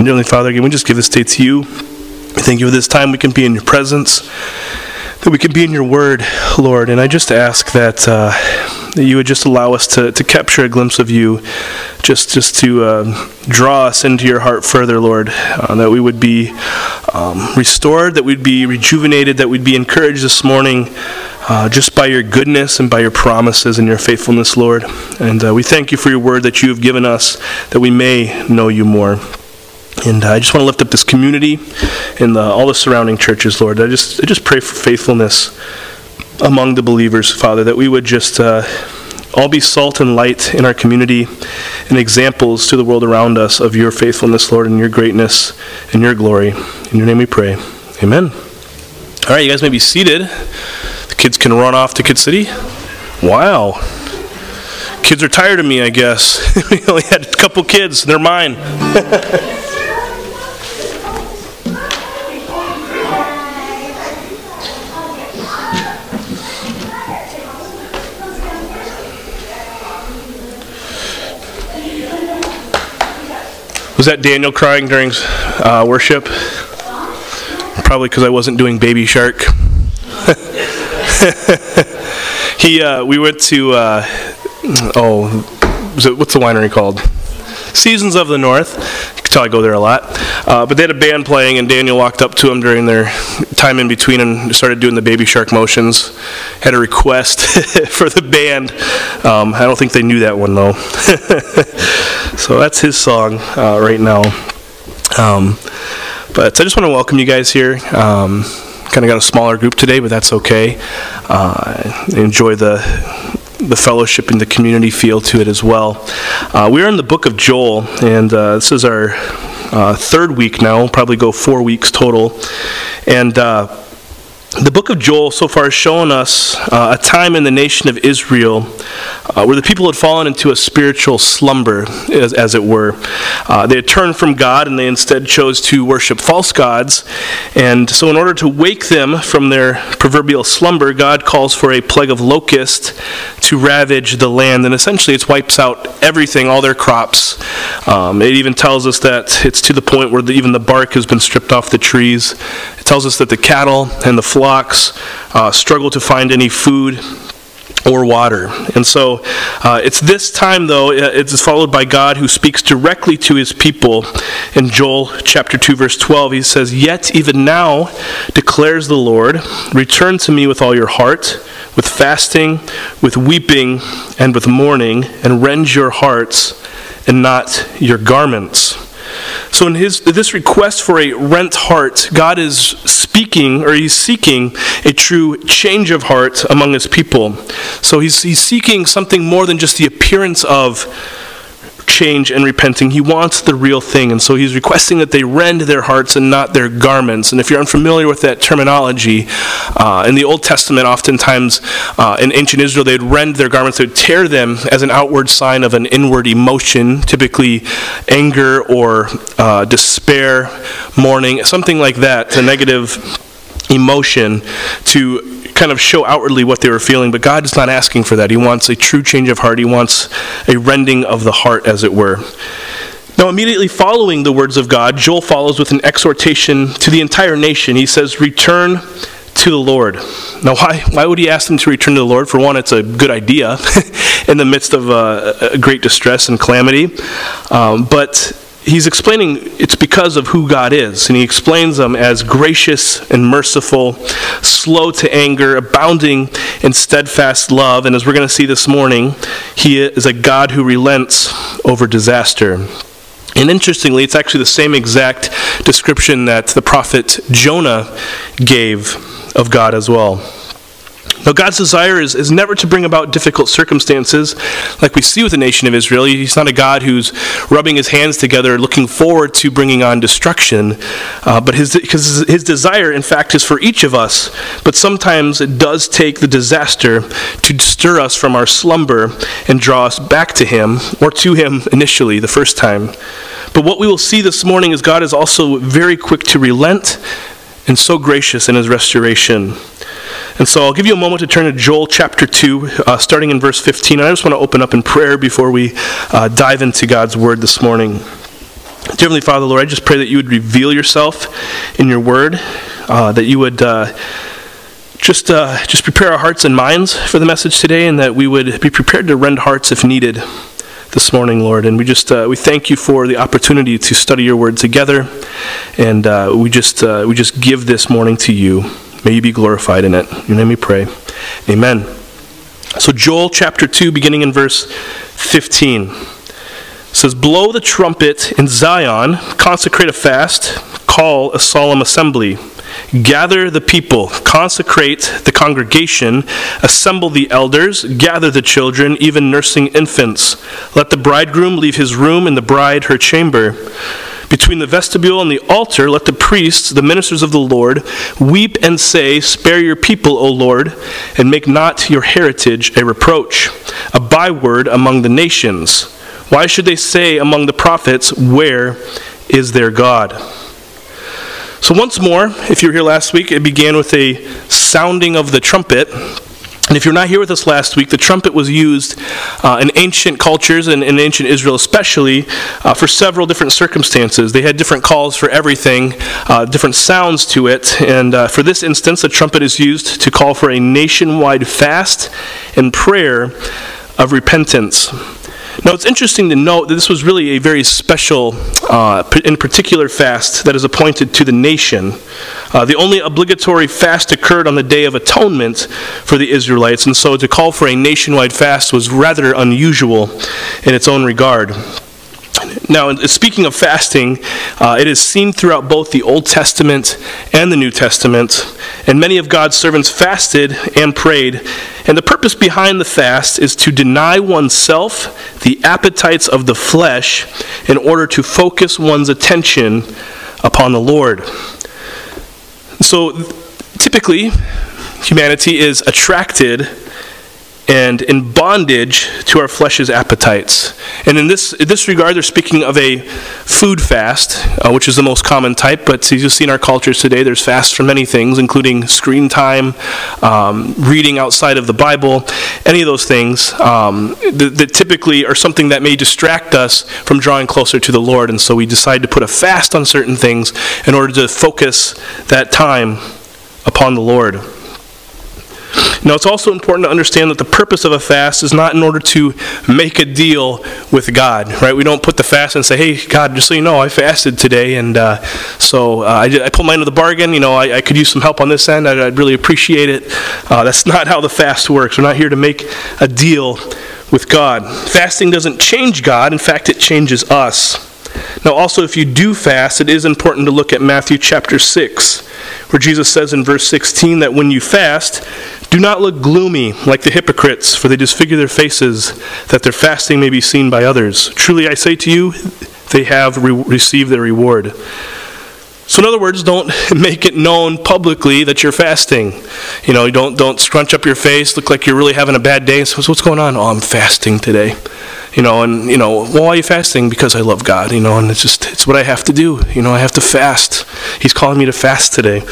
And Heavenly Father, again, we just give this day to you. We thank you for this time we can be in your presence, that we can be in your word, Lord. And I just ask that, uh, that you would just allow us to, to capture a glimpse of you, just, just to uh, draw us into your heart further, Lord. Uh, that we would be um, restored, that we'd be rejuvenated, that we'd be encouraged this morning uh, just by your goodness and by your promises and your faithfulness, Lord. And uh, we thank you for your word that you have given us, that we may know you more. And uh, I just want to lift up this community and the, all the surrounding churches, Lord. I just, I just pray for faithfulness among the believers, Father, that we would just uh, all be salt and light in our community and examples to the world around us of your faithfulness, Lord, and your greatness and your glory. In your name we pray. Amen. All right, you guys may be seated. The kids can run off to Kid City. Wow. Kids are tired of me, I guess. we only had a couple kids. They're mine. Was that Daniel crying during uh, worship? Probably because I wasn't doing Baby Shark. he, uh, we went to, uh, oh, it, what's the winery called? Seasons of the North. You can tell I go there a lot. Uh, but they had a band playing, and Daniel walked up to them during their time in between and started doing the baby shark motions. Had a request for the band. Um, I don't think they knew that one, though. so that's his song uh, right now. Um, but I just want to welcome you guys here. Um, kind of got a smaller group today, but that's okay. Uh, enjoy the the fellowship and the community feel to it as well. Uh, we're in the book of Joel, and uh, this is our uh, third week now. Probably go four weeks total, and uh, the book of Joel so far has shown us uh, a time in the nation of Israel uh, where the people had fallen into a spiritual slumber, as, as it were. Uh, they had turned from God and they instead chose to worship false gods. And so, in order to wake them from their proverbial slumber, God calls for a plague of locusts to ravage the land. And essentially, it wipes out everything, all their crops. Um, it even tells us that it's to the point where the, even the bark has been stripped off the trees. It tells us that the cattle and the flocks uh, struggle to find any food or water. And so uh, it's this time, though, it's followed by God who speaks directly to his people. In Joel chapter 2, verse 12, he says, Yet even now, declares the Lord, return to me with all your heart, with fasting, with weeping, and with mourning, and rend your hearts and not your garments. So, in his, this request for a rent heart, God is speaking, or he's seeking, a true change of heart among his people. So, he's, he's seeking something more than just the appearance of change and repenting. He wants the real thing. And so he's requesting that they rend their hearts and not their garments. And if you're unfamiliar with that terminology, uh, in the Old Testament, oftentimes uh, in ancient Israel, they'd rend their garments, they'd tear them as an outward sign of an inward emotion, typically anger or uh, despair, mourning, something like that, a negative emotion to kind of show outwardly what they were feeling, but God is not asking for that. He wants a true change of heart, He wants a rending of the heart, as it were. Now, immediately following the words of God, Joel follows with an exhortation to the entire nation. He says, Return to the Lord. Now, why, why would he ask them to return to the Lord? For one, it's a good idea in the midst of uh, great distress and calamity. Um, but he's explaining it's because of who God is. And he explains them as gracious and merciful, slow to anger, abounding in steadfast love. And as we're going to see this morning, he is a God who relents over disaster. And interestingly, it's actually the same exact description that the prophet Jonah gave of God as well. Now, God's desire is, is never to bring about difficult circumstances like we see with the nation of Israel. He's not a God who's rubbing his hands together looking forward to bringing on destruction. Uh, but his, because his desire, in fact, is for each of us. But sometimes it does take the disaster to stir us from our slumber and draw us back to him, or to him initially, the first time. But what we will see this morning is God is also very quick to relent and so gracious in his restoration. And so I'll give you a moment to turn to Joel chapter 2, uh, starting in verse 15. And I just want to open up in prayer before we uh, dive into God's word this morning. Dear Heavenly Father, Lord, I just pray that you would reveal yourself in your word, uh, that you would uh, just, uh, just prepare our hearts and minds for the message today, and that we would be prepared to rend hearts if needed this morning, Lord. And we just uh, we thank you for the opportunity to study your word together, and uh, we just uh, we just give this morning to you. May you be glorified in it. In your name we pray. Amen. So Joel chapter 2, beginning in verse 15 says, Blow the trumpet in Zion, consecrate a fast, call a solemn assembly. Gather the people, consecrate the congregation, assemble the elders, gather the children, even nursing infants. Let the bridegroom leave his room and the bride her chamber. Between the vestibule and the altar, let the priests, the ministers of the Lord, weep and say, Spare your people, O Lord, and make not your heritage a reproach, a byword among the nations. Why should they say among the prophets, Where is their God? So, once more, if you were here last week, it began with a sounding of the trumpet. And if you're not here with us last week, the trumpet was used uh, in ancient cultures and in ancient Israel especially uh, for several different circumstances. They had different calls for everything, uh, different sounds to it. And uh, for this instance, the trumpet is used to call for a nationwide fast and prayer of repentance. Now, it's interesting to note that this was really a very special, uh, in particular, fast that is appointed to the nation. Uh, the only obligatory fast occurred on the Day of Atonement for the Israelites, and so to call for a nationwide fast was rather unusual in its own regard. Now, speaking of fasting, uh, it is seen throughout both the Old Testament and the New Testament, and many of God's servants fasted and prayed. And the purpose behind the fast is to deny oneself the appetites of the flesh in order to focus one's attention upon the Lord. So, typically, humanity is attracted and in bondage to our flesh's appetites. And in this, in this regard, they're speaking of a food fast, uh, which is the most common type. But as you see in our cultures today, there's fasts for many things, including screen time, um, reading outside of the Bible, any of those things um, that, that typically are something that may distract us from drawing closer to the Lord. And so we decide to put a fast on certain things in order to focus that time upon the Lord. Now, it's also important to understand that the purpose of a fast is not in order to make a deal with God, right? We don't put the fast and say, hey, God, just so you know, I fasted today, and uh, so uh, I, I, put mine into the bargain. You know, I, I, could use some help on this end. I'd, I'd really appreciate it. Uh, that's not how the fast works. We're not here to make a deal with God. Fasting doesn't change God, in fact, it changes us. Now, also, if you do fast, it is important to look at Matthew chapter 6, where Jesus says in verse 16 that when you fast, do not look gloomy like the hypocrites, for they disfigure their faces, that their fasting may be seen by others. Truly, I say to you, they have re- received their reward. So, in other words, don't make it known publicly that you're fasting. You know, don't don't scrunch up your face, look like you're really having a bad day. So, what's going on? Oh, I'm fasting today you know, and you know, well, why are you fasting? Because I love God, you know, and it's just it's what I have to do. You know, I have to fast. He's calling me to fast today,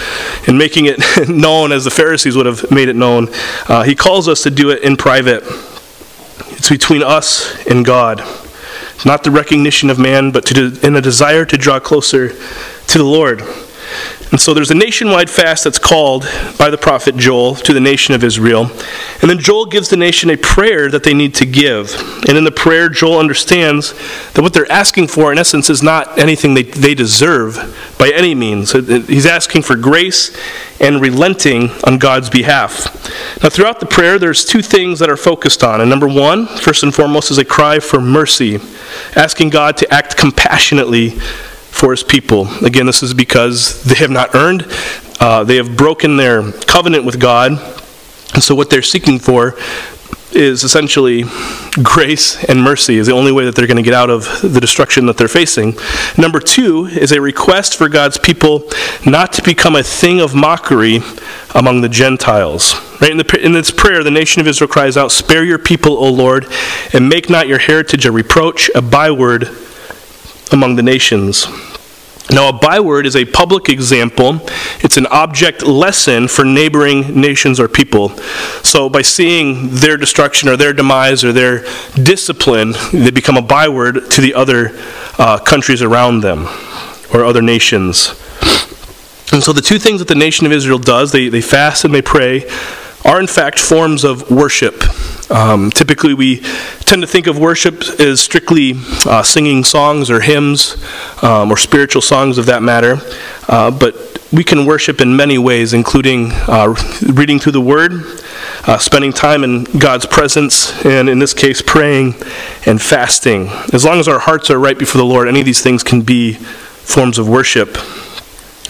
and making it known as the Pharisees would have made it known. Uh, he calls us to do it in private. It's between us and God. Not the recognition of man, but to, in a desire to draw closer to the Lord. And so there's a nationwide fast that's called by the prophet Joel to the nation of Israel. And then Joel gives the nation a prayer that they need to give. And in the prayer, Joel understands that what they're asking for, in essence, is not anything they, they deserve by any means. He's asking for grace and relenting on God's behalf. Now, throughout the prayer, there's two things that are focused on. And number one, first and foremost, is a cry for mercy, asking God to act compassionately for his people. Again, this is because they have not earned, uh, they have broken their covenant with God. And so, what they're seeking for is essentially grace and mercy is the only way that they're going to get out of the destruction that they're facing. Number two is a request for God's people not to become a thing of mockery among the Gentiles. Right in, the, in this prayer, the nation of Israel cries out, "Spare your people, O Lord, and make not your heritage a reproach, a byword among the nations." Now, a byword is a public example. It's an object lesson for neighboring nations or people. So, by seeing their destruction or their demise or their discipline, they become a byword to the other uh, countries around them or other nations. And so the two things that the nation of Israel does, they, they fast and they pray, are in fact forms of worship. Um, typically, we tend to think of worship as strictly uh, singing songs or hymns um, or spiritual songs of that matter. Uh, but we can worship in many ways, including uh, reading through the Word, uh, spending time in God's presence, and in this case, praying and fasting. As long as our hearts are right before the Lord, any of these things can be forms of worship.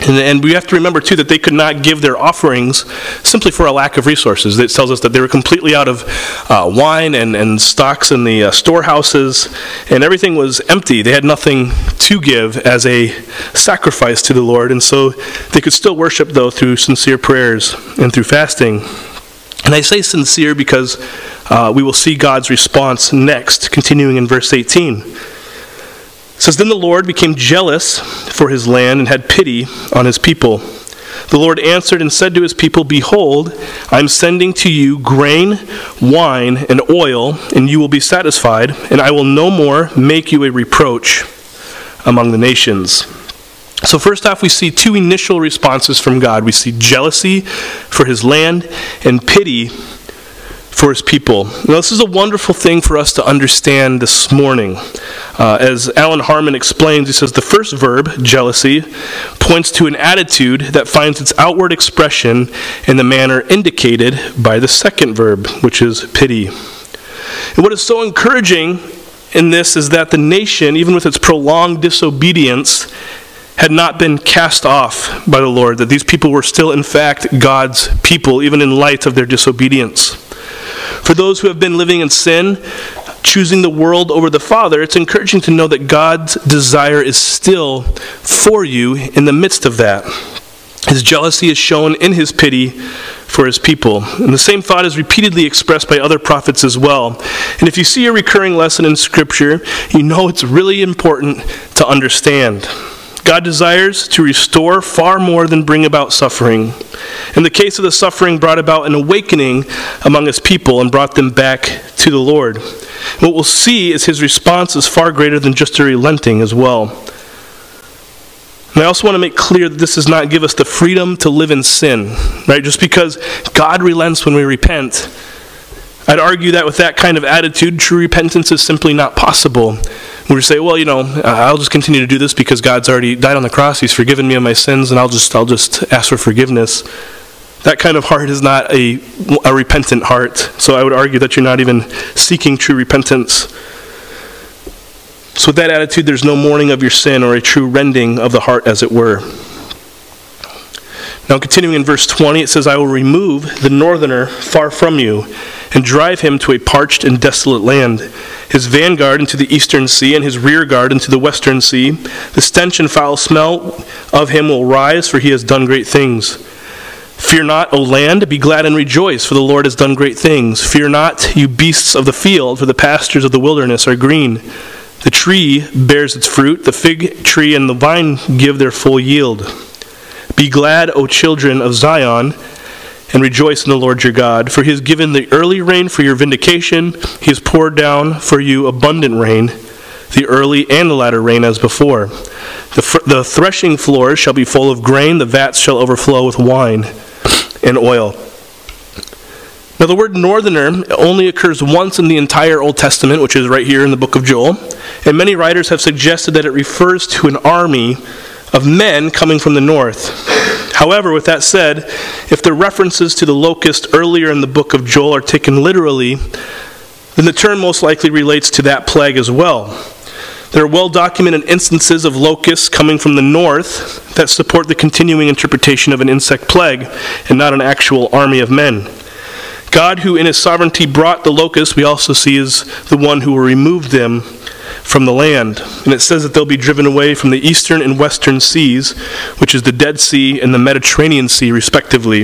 And, we have to remember, too, that they could not give their offerings simply for a lack of resources. It tells us that they were completely out of uh, wine and, and stocks in the uh, storehouses, and everything was empty. They had nothing to give as a sacrifice to the Lord, and so they could still worship, though, through sincere prayers and through fasting. And I say sincere because uh, we will see God's response next, continuing in verse 18. Says, Then the Lord became jealous for his land and had pity on his people. The Lord answered and said to his people, Behold, I am sending to you grain, wine, and oil, and you will be satisfied, and I will no more make you a reproach among the nations. So, first off, we see two initial responses from God. We see jealousy for his land and pity for his people. Now, this is a wonderful thing for us to understand this morning. Uh, as Allan Harman explains, he says the first verb, jealousy, points to an attitude that finds its outward expression in the manner indicated by the second verb, which is pity. And what is so encouraging in this is that the nation, even with its prolonged disobedience, had not been cast off by the Lord, that these people were still, in fact, God's people, even in light of their disobedience. For those who have been living in sin, choosing the world over the Father, it's encouraging to know that God's desire is still for you in the midst of that. His jealousy is shown in his pity for his people. And the same thought is repeatedly expressed by other prophets as well. And if you see a recurring lesson in Scripture, you know it's really important to understand. God desires to restore far more than bring about suffering. In the case of the suffering, brought about an awakening among his people and brought them back to the Lord. What we'll see is his response is far greater than just a relenting as well. And I also want to make clear that this does not give us the freedom to live in sin, right? Just because God relents when we repent, I'd argue that with that kind of attitude, true repentance is simply not possible. We say, well, you know, I'll just continue to do this because God's already died on the cross. He's forgiven me of my sins, and I'll just, I'll just ask for forgiveness. That kind of heart is not a, a repentant heart. So I would argue that you're not even seeking true repentance. So with that attitude, there's no mourning of your sin or a true rending of the heart, as it were. Now, continuing in verse 20, it says, I will remove the northerner far from you and drive him to a parched and desolate land, his vanguard into the eastern sea, and his rear guard into the western sea. The stench and foul smell of him will rise, for he has done great things. Fear not, O land, be glad and rejoice, for the Lord has done great things. Fear not, you beasts of the field, for the pastures of the wilderness are green. The tree bears its fruit, the fig tree and the vine give their full yield. Be glad, O children of Zion and rejoice in the Lord your God, for he has given the early rain for your vindication. He has poured down for you abundant rain, the early and the latter rain as before. The, the threshing floors shall be full of grain, the vats shall overflow with wine and oil. Now, the word northerner only occurs once in the entire Old Testament, which is right here in the book of Joel. And many writers have suggested that it refers to an army of men coming from the north. However, with that said, if the references to the locust earlier in the book of Joel are taken literally, then the term most likely relates to that plague as well. There are well documented instances of locusts coming from the north that support the continuing interpretation of an insect plague and not an actual army of men. God, who in his sovereignty brought the locusts, we also see is the one who will remove them from the land. And it says that they'll be driven away from the eastern and western seas, which is the Dead Sea and the Mediterranean Sea, respectively.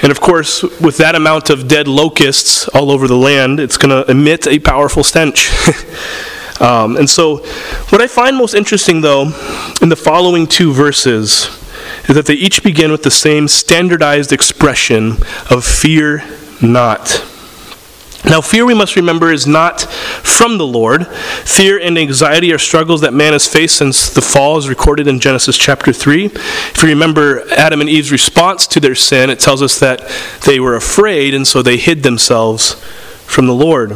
And of course, with that amount of dead locusts all over the land, it's going to emit a powerful stench. um, and so, what I find most interesting, though, in the following two verses, is that they each begin with the same standardized expression of fear not. Now, fear, we must remember, is not from the Lord. Fear and anxiety are struggles that man has faced since the fall, is recorded in Genesis chapter 3. If you remember Adam and Eve's response to their sin, it tells us that they were afraid, and so they hid themselves from the Lord.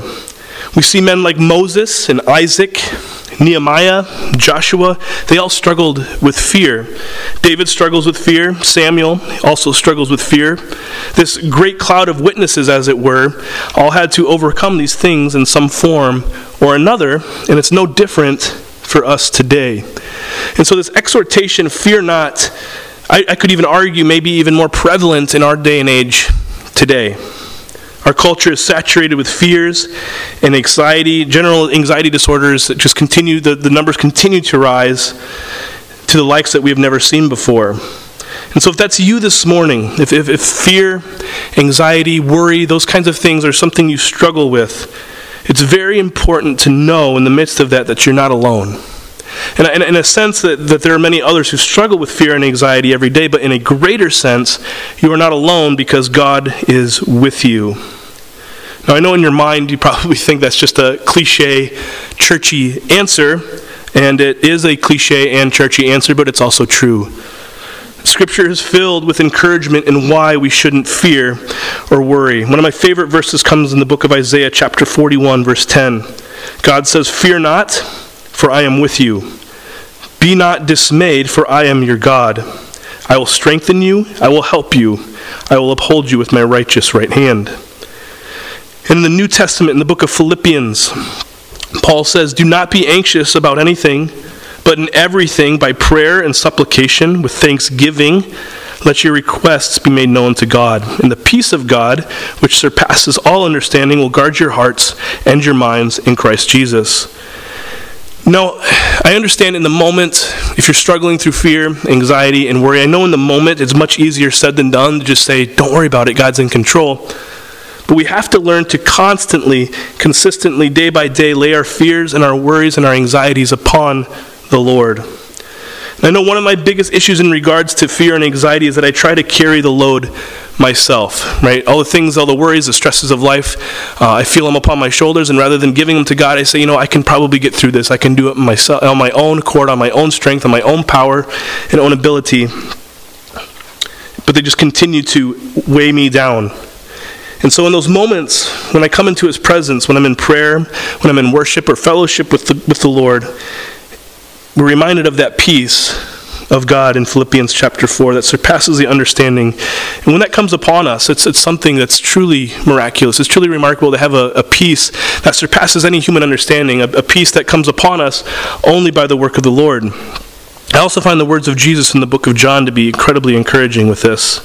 We see men like Moses and Isaac Nehemiah, Joshua, they all struggled with fear. David struggles with fear. Samuel also struggles with fear. This great cloud of witnesses, as it were, all had to overcome these things in some form or another, and it's no different for us today. And so, this exhortation, fear not, I, I could even argue, maybe even more prevalent in our day and age today. Our culture is saturated with fears and anxiety, general anxiety disorders that just continue, the, the numbers continue to rise to the likes that we have never seen before. And so, if that's you this morning, if, if, if fear, anxiety, worry, those kinds of things are something you struggle with, it's very important to know in the midst of that that you're not alone. And in, a sense that, that there are many others who struggle with fear and anxiety every day, but in a greater sense, you are not alone because God is with you. Now, I know in your mind you probably think that's just a cliche, churchy answer, and it is a cliche and churchy answer, but it's also true. Scripture is filled with encouragement in why we shouldn't fear or worry. One of my favorite verses comes in the book of Isaiah, chapter 41, verse 10. God says, Fear not, for I am with you. Be not dismayed, for I am your God. I will strengthen you, I will help you, I will uphold you with my righteous right hand. In the New Testament, in the book of Philippians, Paul says, Do not be anxious about anything, but in everything, by prayer and supplication, with thanksgiving, let your requests be made known to God. And the peace of God, which surpasses all understanding, will guard your hearts and your minds in Christ Jesus. Now, I understand in the moment, if you're struggling through fear, anxiety, and worry, I know in the moment it's much easier said than done to just say, Don't worry about it, God's in control. But we have to learn to constantly, consistently, day by day, lay our fears and our worries and our anxieties upon the Lord. I know one of my biggest issues in regards to fear and anxiety is that I try to carry the load myself, right? All the things, all the worries, the stresses of life, uh, I feel them upon my shoulders, and rather than giving them to God, I say, you know, I can probably get through this. I can do it myself, on my own accord, on my own strength, on my own power and own ability. But they just continue to weigh me down. And so, in those moments, when I come into His presence, when I'm in prayer, when I'm in worship or fellowship with the, with the Lord, we're reminded of that peace of God in Philippians chapter 4 that surpasses the understanding. And when that comes upon us, it's, it's something that's truly miraculous. It's truly remarkable to have a, a peace that surpasses any human understanding, a, a peace that comes upon us only by the work of the Lord. I also find the words of Jesus in the book of John to be incredibly encouraging with this.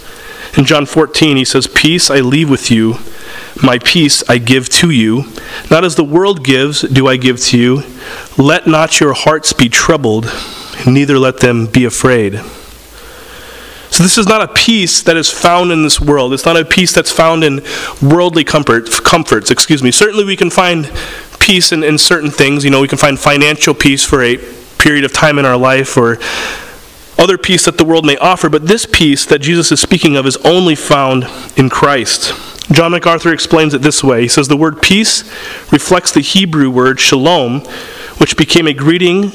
In John 14, he says, Peace I leave with you, my peace I give to you. Not as the world gives, do I give to you. Let not your hearts be troubled, neither let them be afraid. So, this is not a peace that is found in this world. It's not a peace that's found in worldly comfort, comforts. Excuse me. Certainly, we can find peace in, in certain things. You know, we can find financial peace for a period of time in our life, or other peace that the world may offer, but this peace that Jesus is speaking of is only found in Christ. John MacArthur explains it this way He says, The word peace reflects the Hebrew word shalom, which became a greeting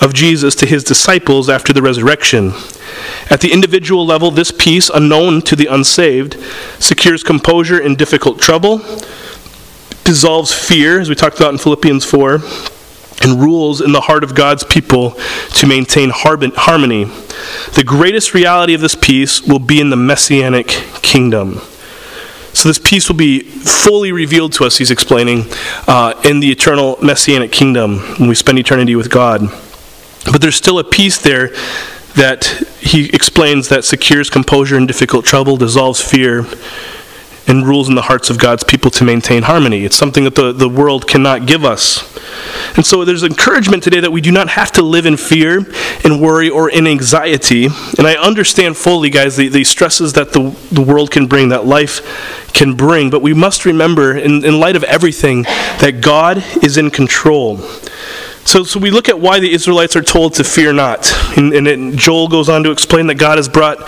of Jesus to his disciples after the resurrection. At the individual level, this peace, unknown to the unsaved, secures composure in difficult trouble, dissolves fear, as we talked about in Philippians 4 and rules in the heart of God's people to maintain harmony. The greatest reality of this peace will be in the messianic kingdom. So, this peace will be fully revealed to us, he's explaining, uh, in the eternal messianic kingdom when we spend eternity with God. But there's still a peace there that he explains that secures composure in difficult trouble, dissolves fear, and rules in the hearts of God's people to maintain harmony. It's something that the, the world cannot give us. And so there's encouragement today that we do not have to live in fear and worry or in anxiety. And I understand fully, guys, the, the stresses that the, the world can bring, that life can bring. But we must remember, in, in light of everything, that God is in control. So, so we look at why the Israelites are told to fear not. And, and Joel goes on to explain that God has brought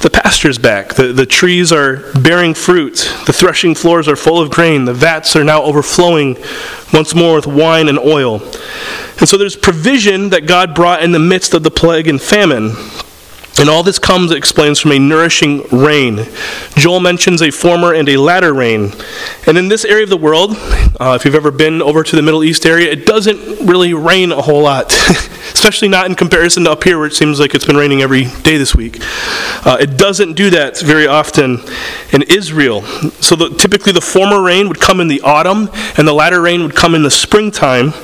the pastures back. The, the trees are bearing fruit. The threshing floors are full of grain. The vats are now overflowing once more with wine and oil. And so there's provision that God brought in the midst of the plague and famine. And all this comes, it explains, from a nourishing rain. Joel mentions a former and a latter rain. And in this area of the world, uh, if you've ever been over to the Middle East area, it doesn't really rain a whole lot. Especially not in comparison to up here, where it seems like it's been raining every day this week. Uh, it doesn't do that very often in Israel. So the, typically the former rain would come in the autumn, and the latter rain would come in the springtime.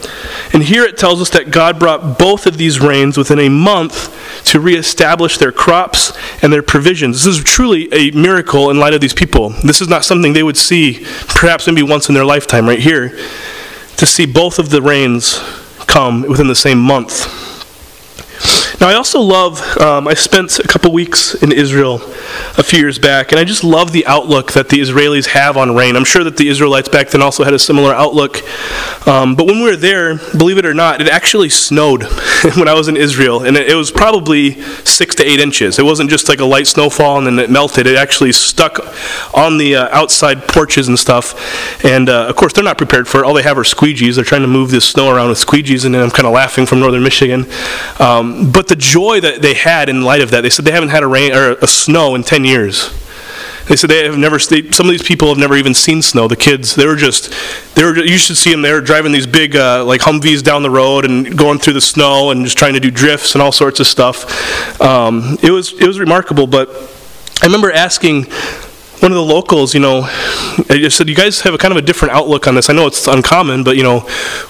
And here it tells us that God brought both of these rains within a month to reestablish their crops and their provisions. This is truly a miracle in light of these people. This is not something they would see perhaps maybe once in their lifetime, right here, to see both of the rains come within the same month. Now, I also love, um, I spent a couple weeks in Israel a few years back, and I just love the outlook that the Israelis have on rain. I'm sure that the Israelites back then also had a similar outlook. Um, but when we were there, believe it or not, it actually snowed when I was in Israel, and it, was probably six to eight inches. It wasn't just like a light snowfall and then it melted. It actually stuck on the uh, outside porches and stuff. And uh, of course, they're not prepared for it. All they have are squeegees. They're trying to move this snow around with squeegees, and then I'm kind of laughing from northern Michigan. Um, but the joy that they had in light of that, they said they haven't had a rain or a snow in 10 years. They said they have never. They, some of these people have never even seen snow. The kids, they were just, they were. You should see them. They were driving these big uh, like Humvees down the road and going through the snow and just trying to do drifts and all sorts of stuff. Um, it was it was remarkable. But I remember asking one of the locals, you know, I said, you guys have a kind of a different outlook on this. I know it's uncommon, but you know,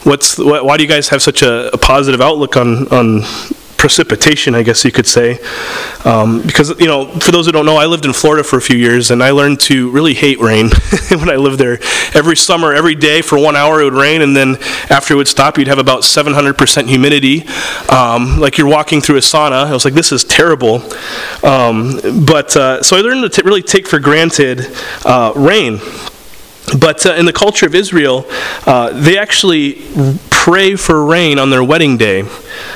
what's why do you guys have such a, a positive outlook on on precipitation, I guess you could say. Um, because, you know, for those who don't know, I lived in Florida for a few years and I learned to really hate rain when I lived there. Every summer, every day for one hour it would rain and then after it would stop, you'd have about 700% humidity. Um, like you're walking through a sauna. I was like, this is terrible. Um, but uh, so I learned to really take for granted uh, rain. But uh, in the culture of Israel, uh, they actually pray for rain on their wedding day,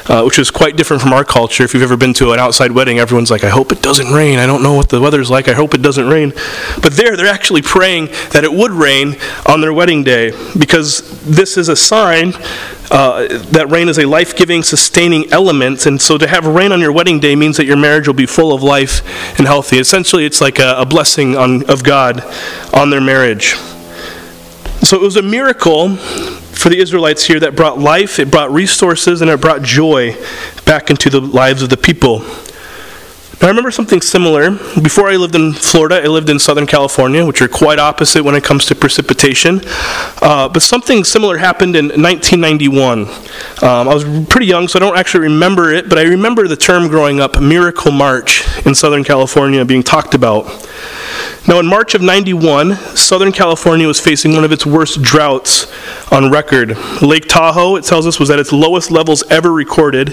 uh, which is quite different from our culture. If you've ever been to an outside wedding, everyone's like, I hope it doesn't rain. I don't know what the weather's like. I hope it doesn't rain. But there, they're actually praying that it would rain on their wedding day because this is a sign uh, that rain is a life giving, sustaining element. And so to have rain on your wedding day means that your marriage will be full of life and healthy. Essentially, it's like a, a blessing on, of God on their marriage. So it was a miracle for the Israelites here that brought life, it brought resources, and it brought joy back into the lives of the people. Now, I remember something similar. Before I lived in Florida, I lived in Southern California, which are quite opposite when it comes to precipitation. Uh, but something similar happened in 1991. Um, I was pretty young, so I don't actually remember it, but I remember the term growing up, Miracle March, in Southern California being talked about. Now, in March of 91, Southern California was facing one of its worst droughts on record. Lake Tahoe, it tells us, was at its lowest levels ever recorded,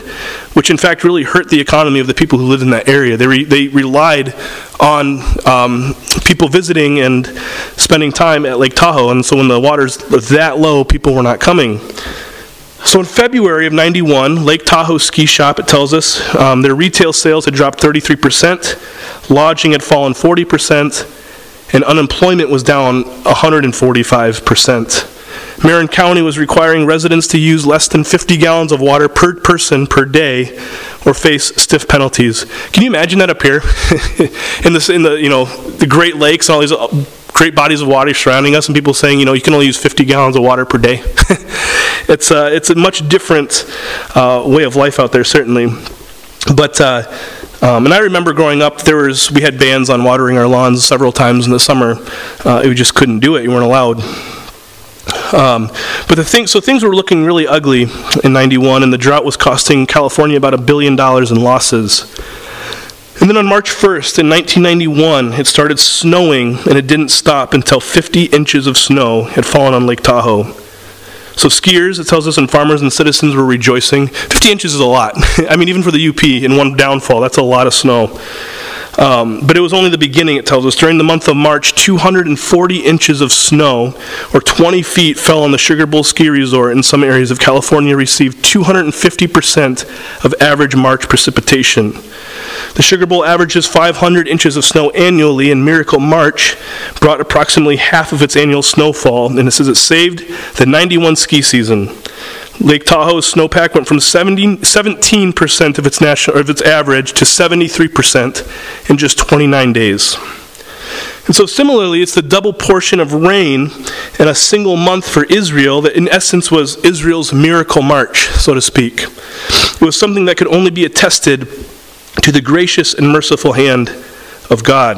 which in fact really hurt the economy of the people who lived in that area. They, re- they relied on um, people visiting and spending time at Lake Tahoe, and so when the water's that low, people were not coming. So in February of 91, Lake Tahoe Ski Shop, it tells us, um, their retail sales had dropped 33%, lodging had fallen 40%, and unemployment was down 145%. Marin County was requiring residents to use less than 50 gallons of water per person per day or face stiff penalties. Can you imagine that up here? in, this, in the, you know, the Great Lakes and all these uh, great bodies of water surrounding us and people saying, you know, you can only use 50 gallons of water per day. it's, uh, it's a much different uh, way of life out there, certainly. But uh, um, and I remember growing up, there was we had bans on watering our lawns several times in the summer. Uh, we just couldn't do it; you weren't allowed. Um, but the thing, so things were looking really ugly in '91, and the drought was costing California about a billion dollars in losses. And then on March 1st in 1991, it started snowing, and it didn't stop until 50 inches of snow had fallen on Lake Tahoe. So skiers, it tells us, and farmers and citizens were rejoicing. 50 inches is a lot. I mean, even for the UP in one downfall, that's a lot of snow. Um, but it was only the beginning, it tells us. During the month of March, 240 inches of snow, or 20 feet, fell on the Sugar Bowl ski resort in some areas of California, received 250% of average March precipitation. The Sugar Bowl averages 500 inches of snow annually, and Miracle March brought approximately half of its annual snowfall, and it says it saved the 91 ski season. Lake Tahoe's snowpack went from 17, percent of its national of its average to 73% in just 29 days. And so similarly, it's the double portion of rain in a single month for Israel that in essence was Israel's miracle march, so to speak. It was something that could only be attested to the gracious and merciful hand of God.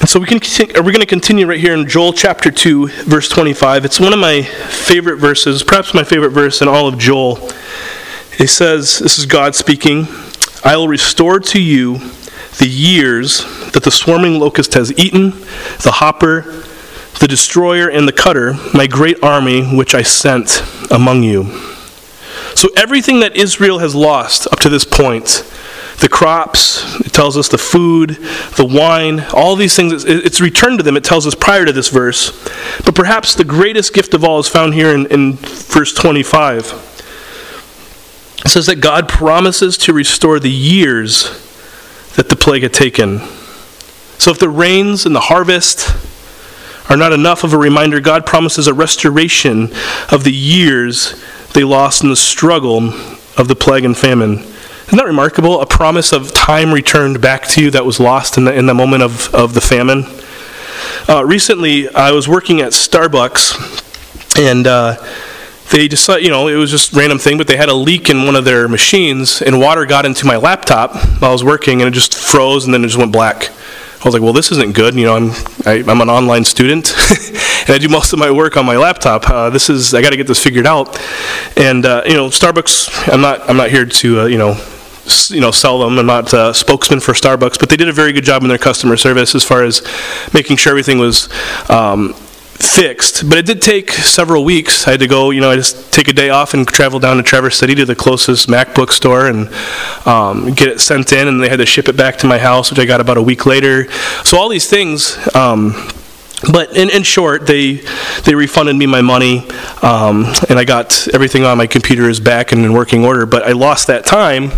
And so we can we're going to continue right here in Joel chapter 2, verse 25. It's one of my favorite verses, perhaps my favorite verse in all of Joel. It says, This is God speaking, I will restore to you the years that the swarming locust has eaten, the hopper, the destroyer, and the cutter, my great army which I sent among you. So everything that Israel has lost up to this point, the crops, it tells us the food, the wine, all these things, it's returned to them, it tells us prior to this verse. But perhaps the greatest gift of all is found here in, in verse 25. It says that God promises to restore the years that the plague had taken. So if the rains and the harvest are not enough of a reminder, God promises a restoration of the years they lost in the struggle of the plague and famine. Isn't that remarkable? A promise of time returned back to you that was lost in the, in the moment of, of the famine. Uh, recently, I was working at Starbucks, and uh, they decided, you know, it was just random thing, but they had a leak in one of their machines, and water got into my laptop while I was working, and it just froze, and then it just went black. I was like, well, this isn't good. You know, I'm I, am i am an online student, and I do most of my work on my laptop. Uh, this is I got to get this figured out. And uh, you know, Starbucks. I'm not I'm not here to uh, you know you know sell them. I'm not a spokesman for Starbucks, but they did a very good job in their customer service as far as making sure everything was um, fixed, but it did take several weeks. I had to go, you know, I just take a day off and travel down to Traverse City to the closest MacBook store and um, get it sent in, and they had to ship it back to my house, which I got about a week later. So all these things. Um, but in, in short, they they refunded me my money, um, and I got everything on my computer is back and in working order. But I lost that time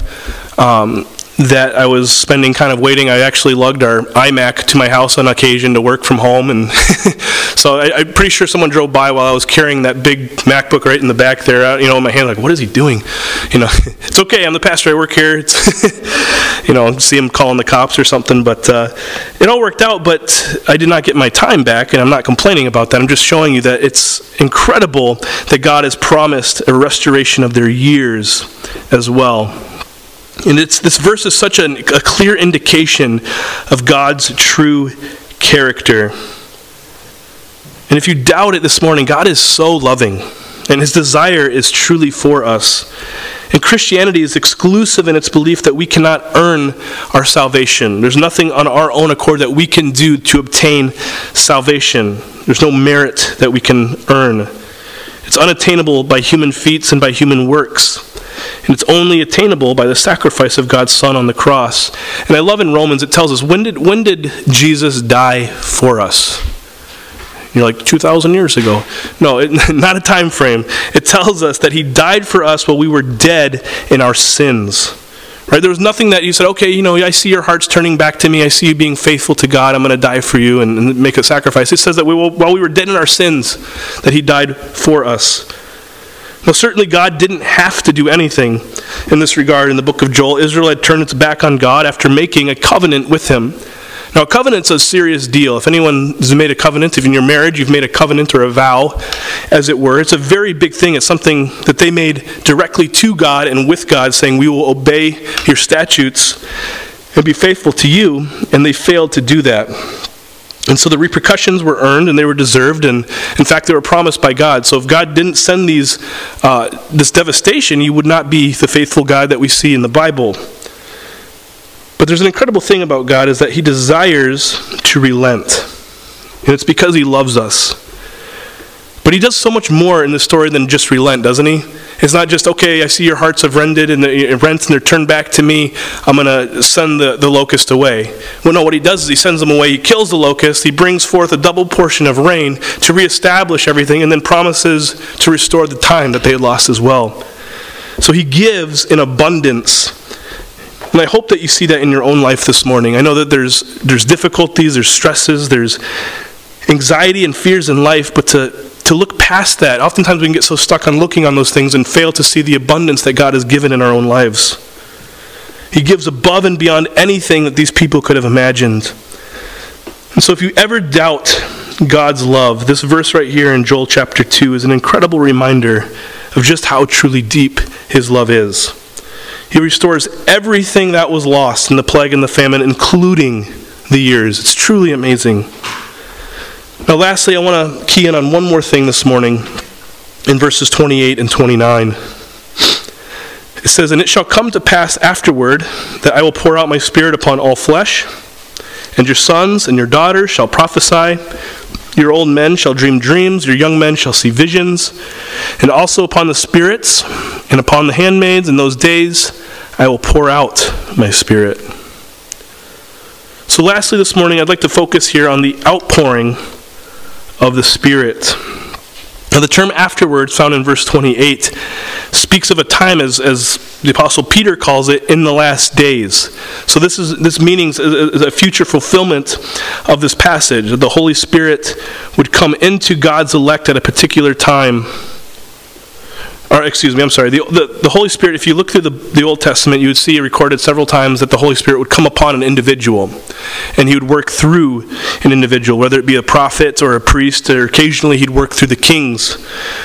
um, that I was spending kind of waiting. I actually lugged our iMac to my house on occasion to work from home, and so I, am pretty sure someone drove by while I was carrying that big MacBook right in the back there, uh, you know, in my hand, like, what is he doing? You know, it's okay. I'm the pastor. I work here. It's, you know, see him calling the cops or something, but uh, it all worked out. But I did not get my time back, and I'm not complaining about that. I'm just showing you that it's incredible that God has promised a restoration of their years as well. And it's, this verse is such an, a clear indication of God's true character. And if you doubt it this morning, God is so loving, and his desire is truly for us. And Christianity is exclusive in its belief that we cannot earn our salvation. There's nothing on our own accord that we can do to obtain salvation. There's no merit that we can earn. It's unattainable by human feats and by human works. And it's only attainable by the sacrifice of God's Son on the cross. And I love in Romans, it tells us when did, when did Jesus die for us? You're like 2,000 years ago. No, it, not a time frame. It tells us that He died for us while we were dead in our sins. Right? There was nothing that you said, okay, you know, I see your heart's turning back to me. I see you being faithful to God. I'm going to die for you and, and make a sacrifice. It says that we while we were dead in our sins, that He died for us. Now, certainly, God didn't have to do anything in this regard in the book of Joel. Israel had turned its back on God after making a covenant with Him. Now, a covenant's a serious deal. If anyone has made a covenant, if in your marriage you've made a covenant or a vow, as it were, it's a very big thing. It's something that they made directly to God and with God, saying, We will obey your statutes and be faithful to you, and they failed to do that. And so the repercussions were earned and they were deserved, and in fact, they were promised by God. So if God didn't send these, uh, this devastation, you would not be the faithful God that we see in the Bible. But there's an incredible thing about God is that He desires to relent. And it's because He loves us. But he does so much more in the story than just relent, doesn't he? It's not just, okay, I see your hearts have rended and the, rent and they're turned back to me. I'm going to send the, the locust away. Well, no, what he does is he sends them away. He kills the locust. He brings forth a double portion of rain to reestablish everything and then promises to restore the time that they had lost as well. So he gives in abundance. And I hope that you see that in your own life this morning. I know that there's, there's difficulties, there's stresses, there's anxiety and fears in life, but to, to look past that, oftentimes we can get so stuck on looking on those things and fail to see the abundance that God has given in our own lives. He gives above and beyond anything that these people could have imagined. And so if you ever doubt God's love, this verse right here in Joel chapter 2 is an incredible reminder of just how truly deep his love is. He restores everything that was lost in the plague and the famine, including the years. It's truly amazing. Now, lastly, I want to key in on one more thing this morning in verses 28 and 29. It says, And it shall come to pass afterward that I will pour out my spirit upon all flesh, and your sons and your daughters shall prophesy, your old men shall dream dreams, your young men shall see visions, and also upon the spirits and upon the handmaids in those days I will pour out my spirit. So, lastly, this morning, I'd like to focus here on the outpouring of the Spirit. Now, the term afterwards, found in verse 28, speaks of a time, as, as the Apostle Peter calls it, in the last days. So, this, is, this meaning is a future fulfillment of this passage, that the Holy Spirit would come into God's elect at a particular time or excuse me, I'm sorry, the, the, the, Holy Spirit, if you look through the, the Old Testament, you would see recorded several times that the Holy Spirit would come upon an individual and he would work through an individual, whether it be a prophet or a priest, or occasionally he'd work through the kings.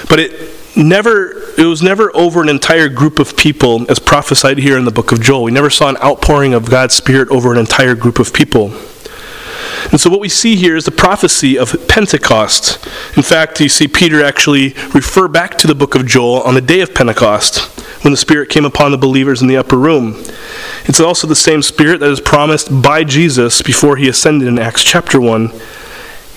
But it never it was never over an entire group of people as prophesied here in the book of Joel. We never saw an outpouring of God's Spirit over an entire group of people. And so what we see here is the prophecy of Pentecost. In fact, you see Peter actually refer back to the book of Joel on the day of Pentecost when the Spirit came upon the believers in the upper room. It's also the same Spirit that is promised by Jesus before he ascended in Acts chapter 1,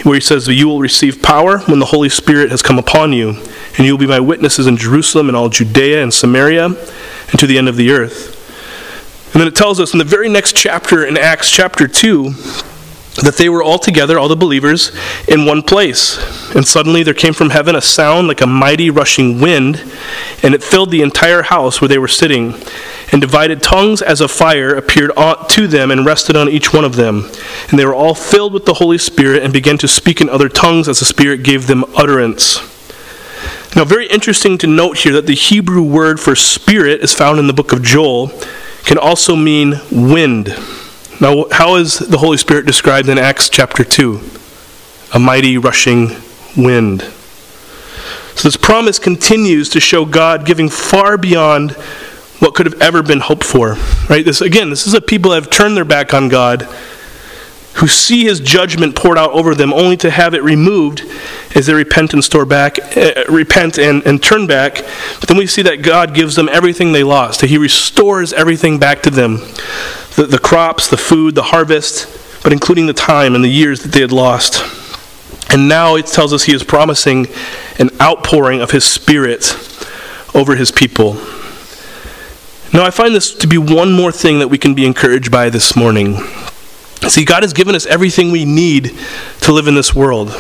where he says, You will receive power when the Holy Spirit has come upon you, and you will be my witnesses in Jerusalem and all Judea and Samaria and to the end of the earth. And then it tells us in the very next chapter in Acts chapter 2 that they were all together, all the believers, in one place. And suddenly there came from heaven a sound like a mighty rushing wind, and it filled the entire house where they were sitting. And divided tongues as of fire appeared to them and rested on each one of them. And they were all filled with the Holy Spirit and began to speak in other tongues as the Spirit gave them utterance. Now, very interesting to note here that the Hebrew word for spirit is found in the book of Joel, can also mean wind. Now, how is the Holy Spirit described in Acts chapter 2? A mighty rushing wind. So, this promise continues to show God giving far beyond what could have ever been hoped for. Right? This again, this is a people that have turned their back on God, who see his judgment poured out over them only to have it removed as they repent and store back uh, repent and, and turn back. But then we see that God gives them everything they lost. That he restores everything back to them the, the crops, the food, the harvest, but including the time and the years that they had lost. And now it tells us he is promising an outpouring of his spirit over his people. Now, I find this to be one more thing that we can be encouraged by this morning. See, God has given us everything we need to live in this world.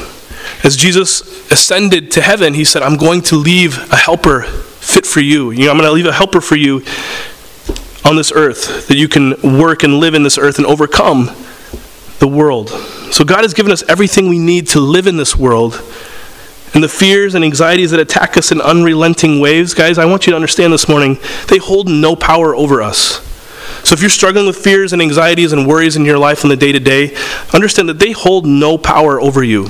As Jesus ascended to heaven, he said, I'm going to leave a helper fit for you. You know, I'm going to leave a helper for you on this earth, that you can work and live in this earth and overcome the world. So God has given us everything we need to live in this world. And the fears and anxieties that attack us in unrelenting ways, guys, I want you to understand this morning, they hold no power over us. So if you're struggling with fears and anxieties and worries in your life in the day to day, understand that they hold no power over you.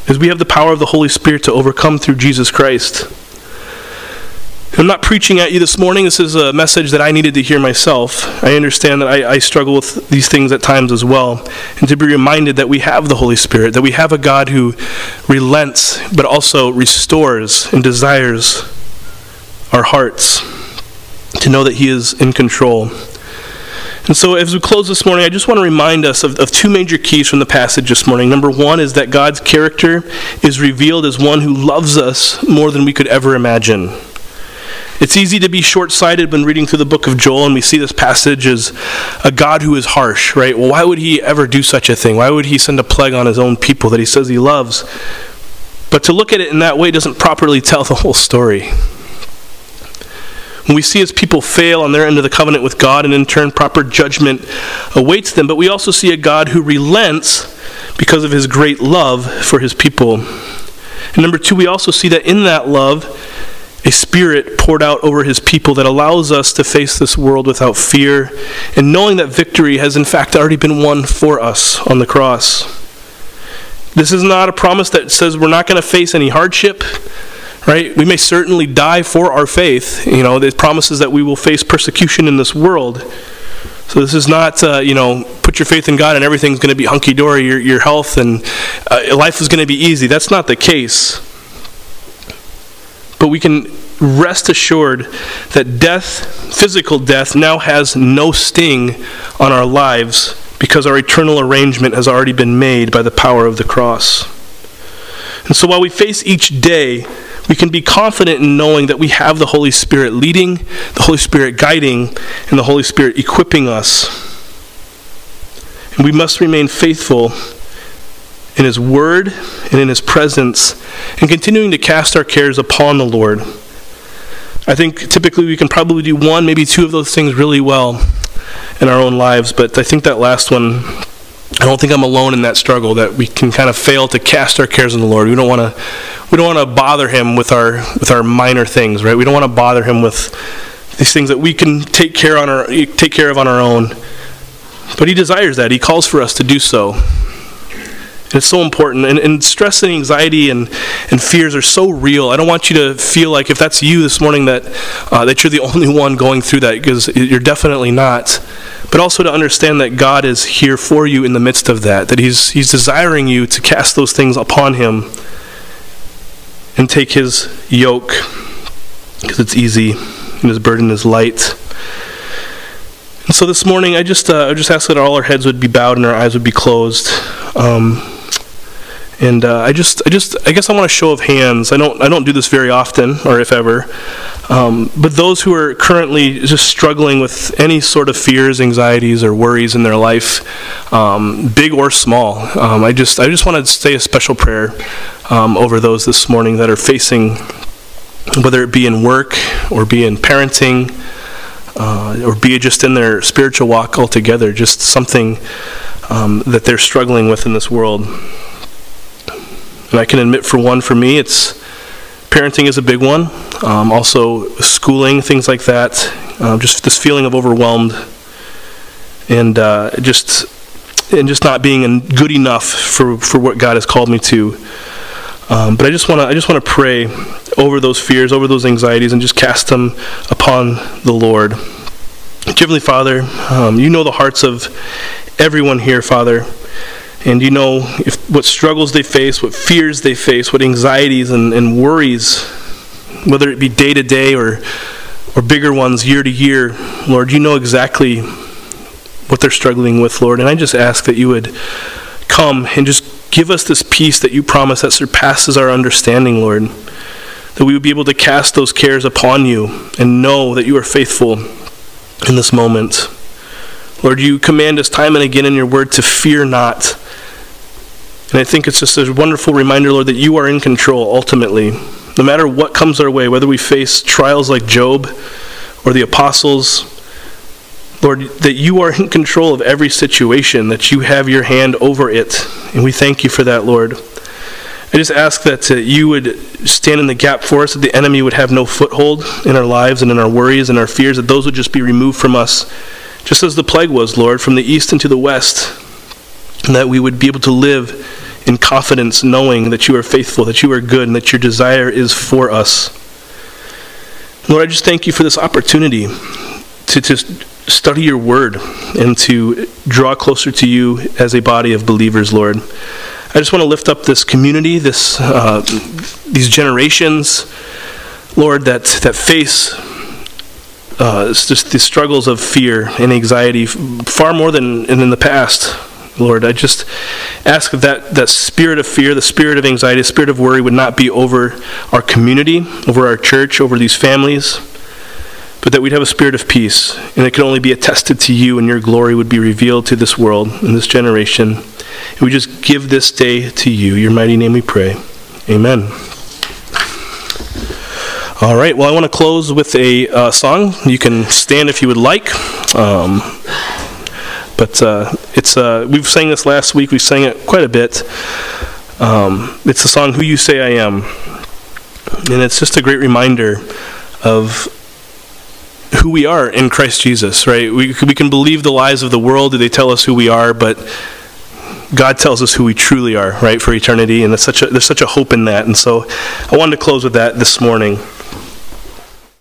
Because we have the power of the Holy Spirit to overcome through Jesus Christ. I'm not preaching at you this morning. This is a message that I needed to hear myself. I understand that I, I, struggle with these things at times as well. And to be reminded that we have the Holy Spirit, that we have a God who relents but also restores and desires our hearts, to know that He is in control. And so, as we close this morning, I just want to remind us of, of, two major keys from the passage this morning. Number one is that God's character is revealed as one who loves us more than we could ever imagine. It's easy to be short sighted when reading through the book of Joel and we see this passage as a God who is harsh, right? Well, why would he ever do such a thing? Why would he send a plague on his own people that he says he loves? But to look at it in that way doesn't properly tell the whole story. When we see his people fail on their end of the covenant with God, and in turn, proper judgment awaits them, but we also see a God who relents because of his great love for his people. And number two, we also see that in that love, a spirit poured out over his people that allows us to face this world without fear and knowing that victory has in fact already been won for us on the cross. This is not a promise that says we're not going to face any hardship, right? We may certainly die for our faith. You know, it promises that we will face persecution in this world. So this is not, uh, you know, put your faith in God and everything's going to be hunky dory. Your your health and uh, life is going to be easy. That's not the case. But we can rest assured that death, physical death, now has no sting on our lives because our eternal arrangement has already been made by the power of the cross. And so while we face each day, we can be confident in knowing that we have the Holy Spirit leading, the Holy Spirit guiding, and the Holy Spirit equipping us. And we must remain faithful in His Word and in His presence, and continuing to cast our cares upon the Lord. I think typically we can probably do one, maybe two of those things really well in our own lives, but I think that last one, I don't think I'm alone in that struggle that we can kind of fail to cast our cares on the Lord. We don't want to we don't want to bother him with our with our minor things, right? We don't want to bother him with these things that we can take care on our take care of on our own. But he desires that. He calls for us to do so. It's so important. And, and, stress and anxiety and, and fears are so real. I don't want you to feel like if that's you this morning that, uh, that you're the only one going through that because you're definitely not. But also to understand that God is here for you in the midst of that, that He's, he's desiring you to cast those things upon Him and take His yoke because it's easy and His burden is light. And so this morning, I just uh, I just ask that all our heads would be bowed and our eyes would be closed. Um, and uh, I just, I just, I guess I want a show of hands. I don't, I don't do this very often, or if ever. Um, but those who are currently just struggling with any sort of fears, anxieties, or worries in their life, um, big or small, um, I just, I just want to say a special prayer um, over those this morning that are facing, whether it be in work or be in parenting. Uh, or be just in their spiritual walk altogether, just something um, that they're struggling with in this world. And I can admit, for one, for me, it's parenting is a big one. Um, also, schooling, things like that. Uh, just this feeling of overwhelmed, and uh, just and just not being good enough for, for what God has called me to. Um, but I just want to I just want to pray over those fears, over those anxieties, and just cast them upon the Lord. Heavenly Father, um, you know the hearts of everyone here, Father and you know if, what struggles they face, what fears they face, what anxieties and, and worries, whether it be day to day or or bigger ones year to year, Lord, you know exactly what they're struggling with, Lord. And I just ask that you would come and just give us this peace that you promise that surpasses our understanding, Lord. That we would be able to cast those cares upon you and know that you are faithful in this moment. Lord, you command us time and again in your word to fear not. And I think it's just a wonderful reminder, Lord, that you are in control ultimately. No matter what comes our way, whether we face trials like Job or the apostles, Lord, that you are in control of every situation, that you have your hand over it. And we thank you for that, Lord. I just ask that uh, you would stand in the gap for us, that the enemy would have no foothold in our lives and in our worries and our fears, that those would just be removed from us, just as the plague was, Lord, from the east into the west, and that we would be able to live in confidence, knowing that you are faithful, that you are good, and that your desire is for us. Lord, I just thank you for this opportunity to, to study your word and to draw closer to you as a body of believers, Lord. I just want to lift up this community, this, uh, these generations, Lord, that, that face uh, just the struggles of fear and anxiety far more than in the past. Lord, I just ask that that spirit of fear, the spirit of anxiety, the spirit of worry would not be over our community, over our church, over these families, but that we'd have a spirit of peace, and it could only be attested to you, and your glory would be revealed to this world and this generation. And we just give this day to you. Your mighty name we pray. Amen. All right, well, I want to close with a uh, song. You can stand if you would like. Um, but uh, it's uh, we've sang this last week. We sang it quite a bit. Um, it's the song "Who You Say I Am," and it's just a great reminder of who we are in Christ Jesus. Right? We we can believe the lies of the world; they tell us who we are, but God tells us who we truly are, right, for eternity, and such a, there's such a hope in that. And so, I wanted to close with that this morning.